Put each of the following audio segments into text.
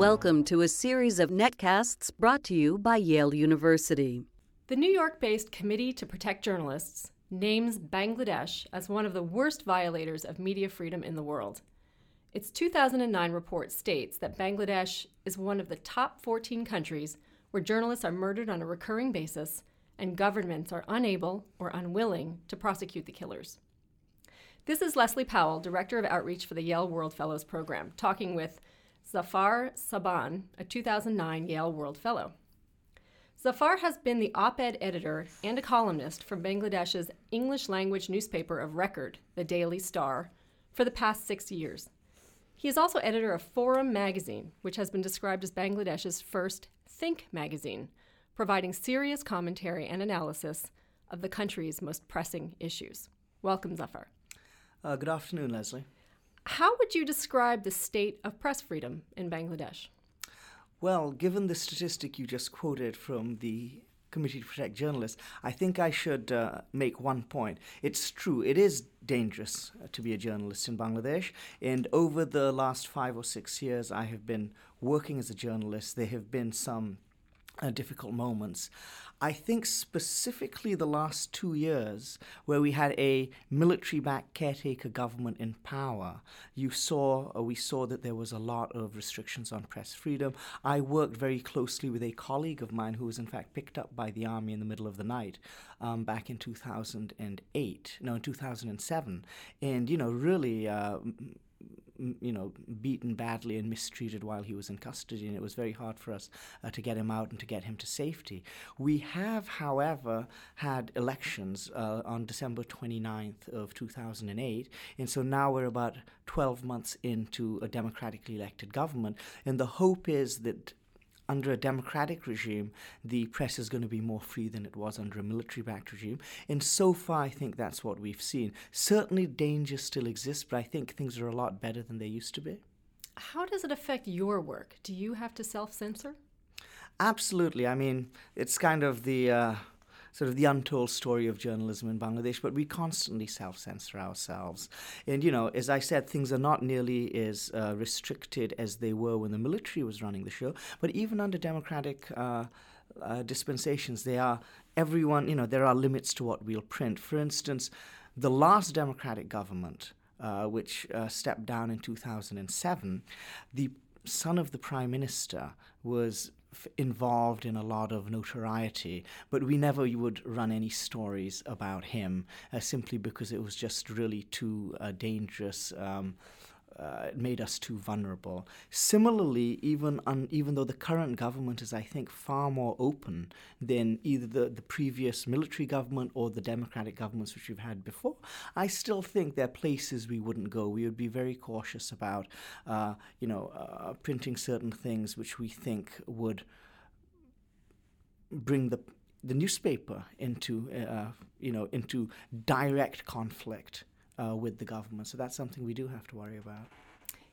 Welcome to a series of netcasts brought to you by Yale University. The New York based Committee to Protect Journalists names Bangladesh as one of the worst violators of media freedom in the world. Its 2009 report states that Bangladesh is one of the top 14 countries where journalists are murdered on a recurring basis and governments are unable or unwilling to prosecute the killers. This is Leslie Powell, Director of Outreach for the Yale World Fellows Program, talking with Zafar Sobhan, a 2009 Yale World Fellow. Zafar has been the op ed editor and a columnist for Bangladesh's English language newspaper of record, the Daily Star, for the past six years. He is also editor of Forum magazine, which has been described as Bangladesh's first Think magazine, providing serious commentary and analysis of the country's most pressing issues. Welcome, Zafar. Uh, good afternoon, Leslie. How would you describe the state of press freedom in Bangladesh? Well, given the statistic you just quoted from the Committee to Protect Journalists, I think I should uh, make one point. It's true, it is dangerous uh, to be a journalist in Bangladesh. And over the last five or six years, I have been working as a journalist. There have been some uh, difficult moments. I think specifically the last two years, where we had a military-backed caretaker government in power, you saw, uh, we saw that there was a lot of restrictions on press freedom. I worked very closely with a colleague of mine who was in fact picked up by the army in the middle of the night um, back in 2008, no, in 2007, and you know really. Uh, you know, beaten badly and mistreated while he was in custody, and it was very hard for us uh, to get him out and to get him to safety. We have, however, had elections uh, on December 29th of 2008, and so now we're about 12 months into a democratically elected government, and the hope is that under a democratic regime, the press is going to be more free than it was under a military backed regime. And so far, I think that's what we've seen. Certainly, danger still exists, but I think things are a lot better than they used to be. How does it affect your work? Do you have to self censor? Absolutely. I mean, it's kind of the. Uh, sort of the untold story of journalism in Bangladesh, but we constantly self censor ourselves. And, you know, as I said, things are not nearly as uh, restricted as they were when the military was running the show, but even under democratic. Uh, uh, dispensations, they are everyone, you know, there are limits to what we'll print. For instance, the last democratic government, uh, which uh, stepped down in 2007, the son of the prime minister was f- involved in a lot of notoriety, but we never would run any stories about him uh, simply because it was just really too uh, dangerous. Um, uh, made us too vulnerable. Similarly, even even though the current government is, I think, far more open than either the, the previous military government or the democratic governments which we've had before, I still think there are places we wouldn't go. We would be very cautious about, uh, you know, uh, printing certain things which we think would bring the the newspaper into, uh, you know, into direct conflict uh, with the government. So that's something we do have to worry about.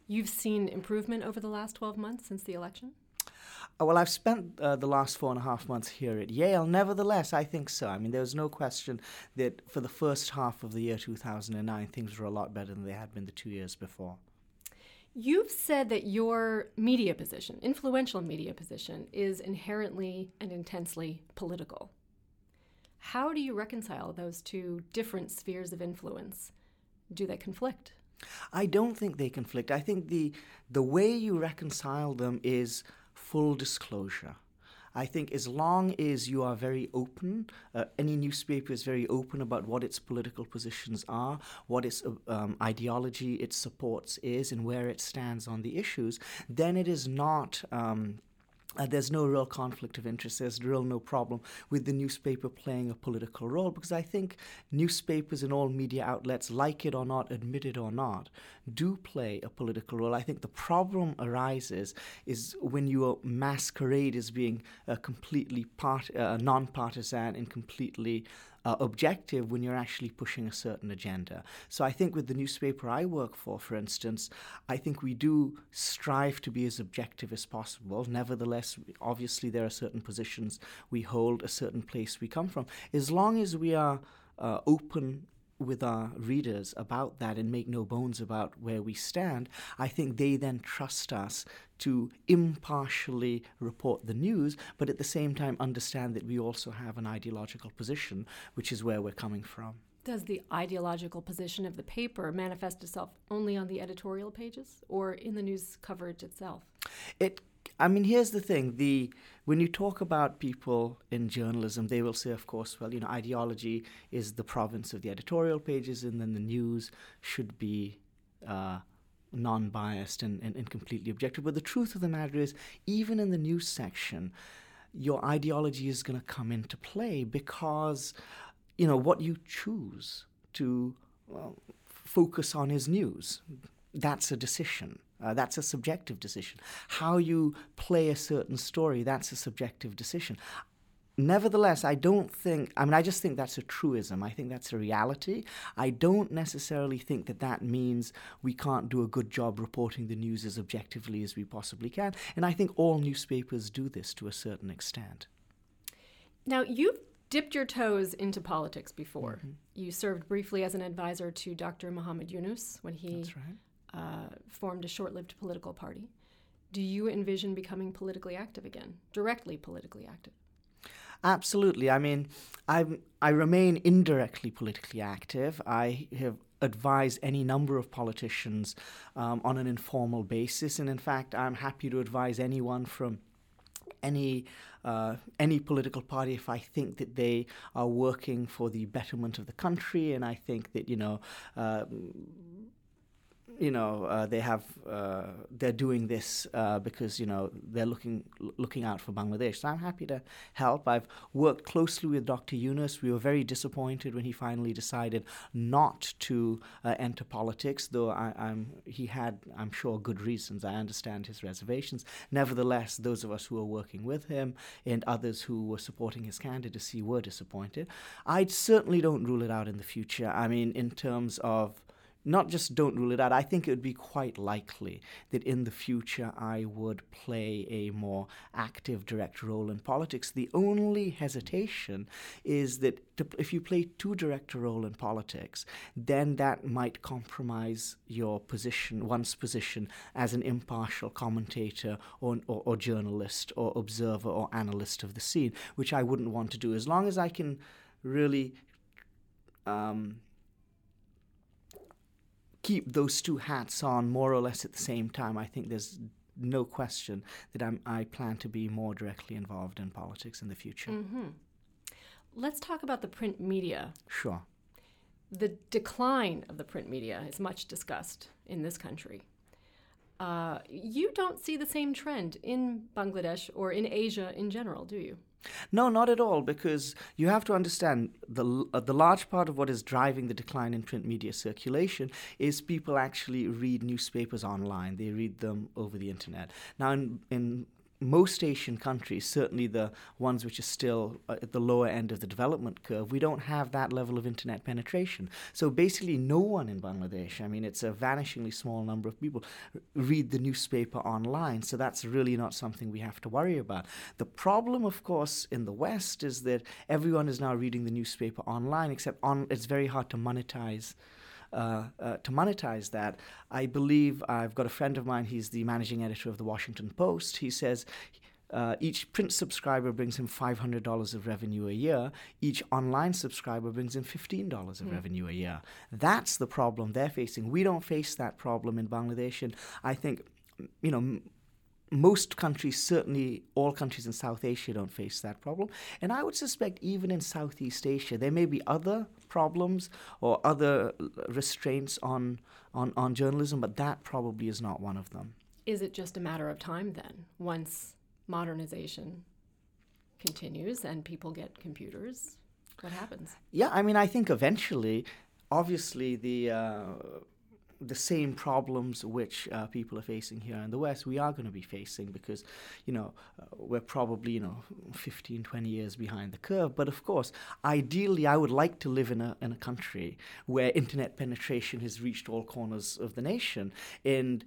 You've seen improvement over the last 12 months since the election? Uh, well, I've spent uh, the last four and a half months here at Yale. Nevertheless, I think so. I mean, there's no question that for the first half of the year 2009, things were a lot better than they had been the two years before. You've said that your media position, influential media position, is inherently and intensely political. How do you reconcile those two different spheres of influence? Do they conflict? I don't think they conflict. I think the the way you reconcile them is full disclosure. I think as long as you are very open, uh, any newspaper is very open about what its political positions are, what its uh, um, ideology it supports is, and where it stands on the issues, then it is not. Um, uh, there's no real conflict of interest. There's real no problem with the newspaper playing a political role because I think newspapers and all media outlets, like it or not, admit it or not, do play a political role. I think the problem arises is when you masquerade as being a completely part, uh, non-partisan and completely uh, objective when you're actually pushing a certain agenda. So I think with the newspaper I work for, for instance, I think we do strive to be as objective as possible. Nevertheless, obviously, there are certain positions we hold, a certain place we come from. As long as we are uh, open with our readers about that and make no bones about where we stand, I think they then trust us to impartially report the news, but at the same time understand that we also have an ideological position, which is where we're coming from. Does the ideological position of the paper manifest itself only on the editorial pages or in the news coverage itself? It I mean, here's the thing: the when you talk about people in journalism, they will say, of course, well, you know, ideology is the province of the editorial pages, and then the news should be uh, non-biased and, and, and completely objective. But the truth of the matter is, even in the news section, your ideology is going to come into play because, you know, what you choose to well, focus on is news. That's a decision. Uh, that's a subjective decision. How you play a certain story, that's a subjective decision. Nevertheless, I don't think, I mean, I just think that's a truism. I think that's a reality. I don't necessarily think that that means we can't do a good job reporting the news as objectively as we possibly can. And I think all newspapers do this to a certain extent. Now, you've dipped your toes into politics before. Mm-hmm. You served briefly as an advisor to Dr. Muhammad Yunus when he That's right uh, formed a short lived political party. Do you envision becoming politically active again, directly politically active? Absolutely. I mean, I I remain indirectly politically active. I have advised any number of politicians um, on an informal basis, and in fact, I'm happy to advise anyone from any uh, any political party if I think that they are working for the betterment of the country, and I think that you know. Uh, you know uh, they have uh, they're doing this uh, because you know they're looking looking out for Bangladesh. So I'm happy to help. I've worked closely with Dr. Yunus. We were very disappointed when he finally decided not to uh, enter politics, though I, am he had I'm sure good reasons. I understand his reservations. Nevertheless, those of us who were working with him and others who were supporting his candidacy were disappointed. I certainly don't rule it out in the future. I mean, in terms of not just don't rule it out, I think it would be quite likely that in the future I would play a more active direct role in politics. The only hesitation is that to, if you play too direct a role in politics, then that might compromise your position, one's position as an impartial commentator or, or, or journalist or observer or analyst of the scene, which I wouldn't want to do. As long as I can really um, keep those two hats on more or less at the same time, I think there's no question that I'm, i plan to be more directly involved in politics in the future. Mm-hmm. Let's talk about the print media. Sure. The decline of the print media is much discussed in this country. Uh, you don't see the same trend in Bangladesh or in Asia in general, do you? No, not at all, because you have to understand the, uh, the large part of what is driving the decline in print media circulation is people actually read newspapers online. They read them over the internet. Now, in, in most Asian countries, certainly the ones which are still uh, at the lower end of the development curve, we don't have that level of internet penetration. So basically, no one in Bangladesh, I mean, it's a vanishingly small number of people, read the newspaper online. So that's really not something we have to worry about. The problem, of course, in the West is that everyone is now reading the newspaper online, except on, it's very hard to monetize uh, uh, to monetize that. I believe I've got a friend of mine, he's the managing editor of the Washington Post. He says, uh, each print subscriber brings him $500 of revenue a year. Each online subscriber brings in $15 of mm. revenue a year. That's the problem they're facing. We don't face that problem in Bangladesh. And I think, you know, most countries, certainly all countries in South Asia, don't face that problem. And I would suspect even in Southeast Asia, there may be other problems or other restraints on, on, on journalism, but that probably is not one of them. Is it just a matter of time then, once modernization continues and people get computers? What happens? Yeah, I mean, I think eventually, obviously, the. Uh, the same problems which uh, people are facing here in the West, we are going to be facing because, you know, uh, we're probably, you know, 15, 20 years behind the curve. But of course, ideally, I would like to live in a, in a country where internet penetration has reached all corners of the nation. And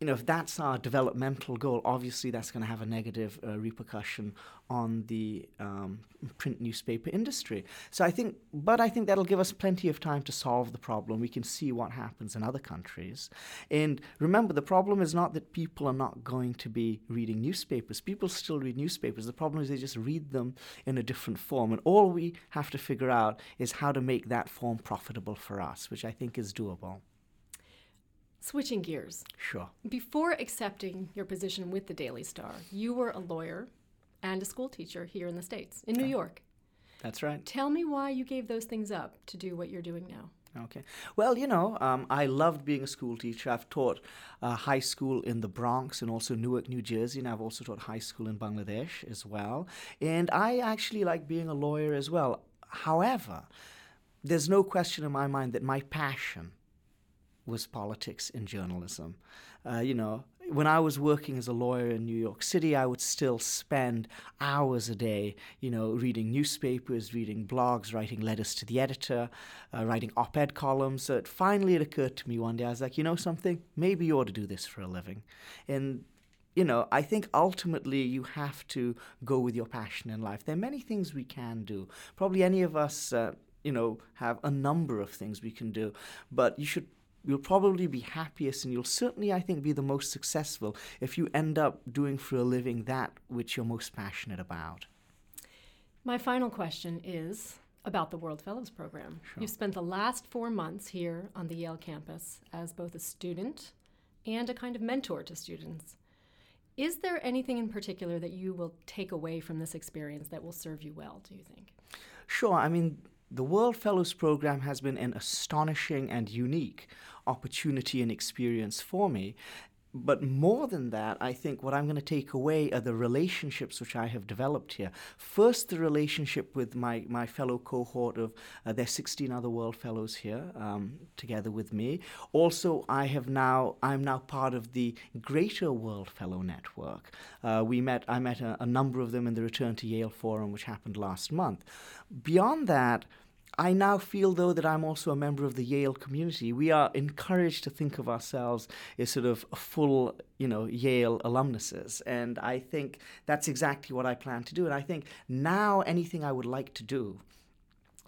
you know, if that's our developmental goal, obviously that's going to have a negative uh, repercussion on the um, print newspaper industry. So I think, but I think that'll give us plenty of time to solve the problem. We can see what happens in other countries. And remember, the problem is not that people are not going to be reading newspapers. People still read newspapers. The problem is they just read them in a different form. And all we have to figure out is how to make that form profitable for us, which I think is doable. Switching gears. Sure. Before accepting your position with the Daily Star, you were a lawyer and a school teacher here in the States, in New York. That's right. Tell me why you gave those things up to do what you're doing now. Okay. Well, you know, um, I loved being a school teacher. I've taught uh, high school in the Bronx and also Newark, New Jersey, and I've also taught high school in Bangladesh as well. And I actually like being a lawyer as well. However, there's no question in my mind that my passion was politics and journalism. Uh, you know, when I was working as a lawyer in New York City, I would still spend hours a day, you know, reading newspapers, reading blogs, writing letters to the editor, uh, writing op ed columns. So it finally it occurred to me one day, I was like, you know something? Maybe you ought to do this for a living. And you know, I think ultimately you have to go with your passion in life. There are many things we can do. Probably any of us, uh, you know, have a number of things we can do, but you should you'll probably be happiest and you'll certainly, I think, be the most successful if you end up doing for a living that which you're most passionate about. My final question is about the World Fellows Program. Sure. You've spent the last four months here on the Yale campus as both a student and a kind of mentor to students. Is there anything in particular that you will take away from this experience that will serve you well, do you think? Sure. I mean, the World Fellows Program has been an astonishing and unique opportunity and experience for me. But more than that, I think what I'm going to take away are the relationships which I have developed here. First, the relationship with my, my fellow cohort of uh, there 16 other World Fellows here um, together with me. Also, I have now I'm now part of the Greater World Fellow Network. Uh, we met I met a, a number of them in the Return to Yale Forum, which happened last month. Beyond that. I now feel, though, that I'm also a member of the Yale community. We are encouraged to think of ourselves as sort of full, you know, Yale alumnuses. And I think that's exactly what I plan to do. And I think now anything I would like to do,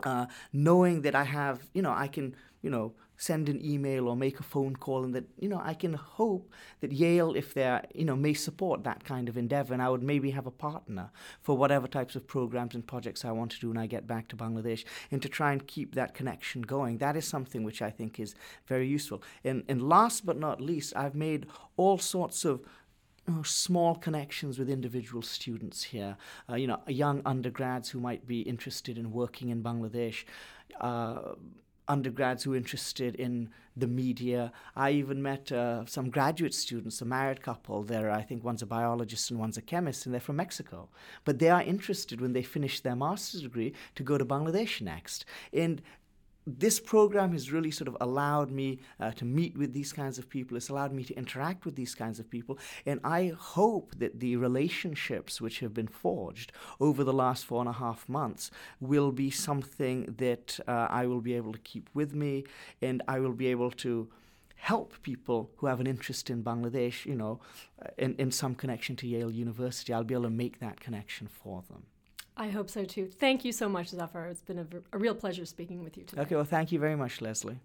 uh, knowing that I have, you know, I can, you know, send an email or make a phone call and that you know I can hope that Yale if they're you know may support that kind of endeavor and I would maybe have a partner for whatever types of programs and projects I want to do when I get back to Bangladesh and to try and keep that connection going. That is something which I think is very useful. And and last but not least I've made all sorts of small connections with individual students here, uh, you know, young undergrads who might be interested in working in Bangladesh, uh, undergrads who are interested in the media. I even met uh, some graduate students, a married couple. There, I think one's a biologist and one's a chemist, and they're from Mexico. But they are interested when they finish their master's degree to go to Bangladesh next. And this program has really sort of allowed me uh, to meet with these kinds of people. It's allowed me to interact with these kinds of people. And I hope that the relationships which have been forged over the last four and a half months will be something that uh, I will be able to keep with me and I will be able to help people who have an interest in Bangladesh, you know, uh, in, in some connection to Yale University. I'll be able to make that connection for them. I hope so too. Thank you so much, Zafar. It's been a, a real pleasure speaking with you today. Okay, well, thank you very much, Leslie.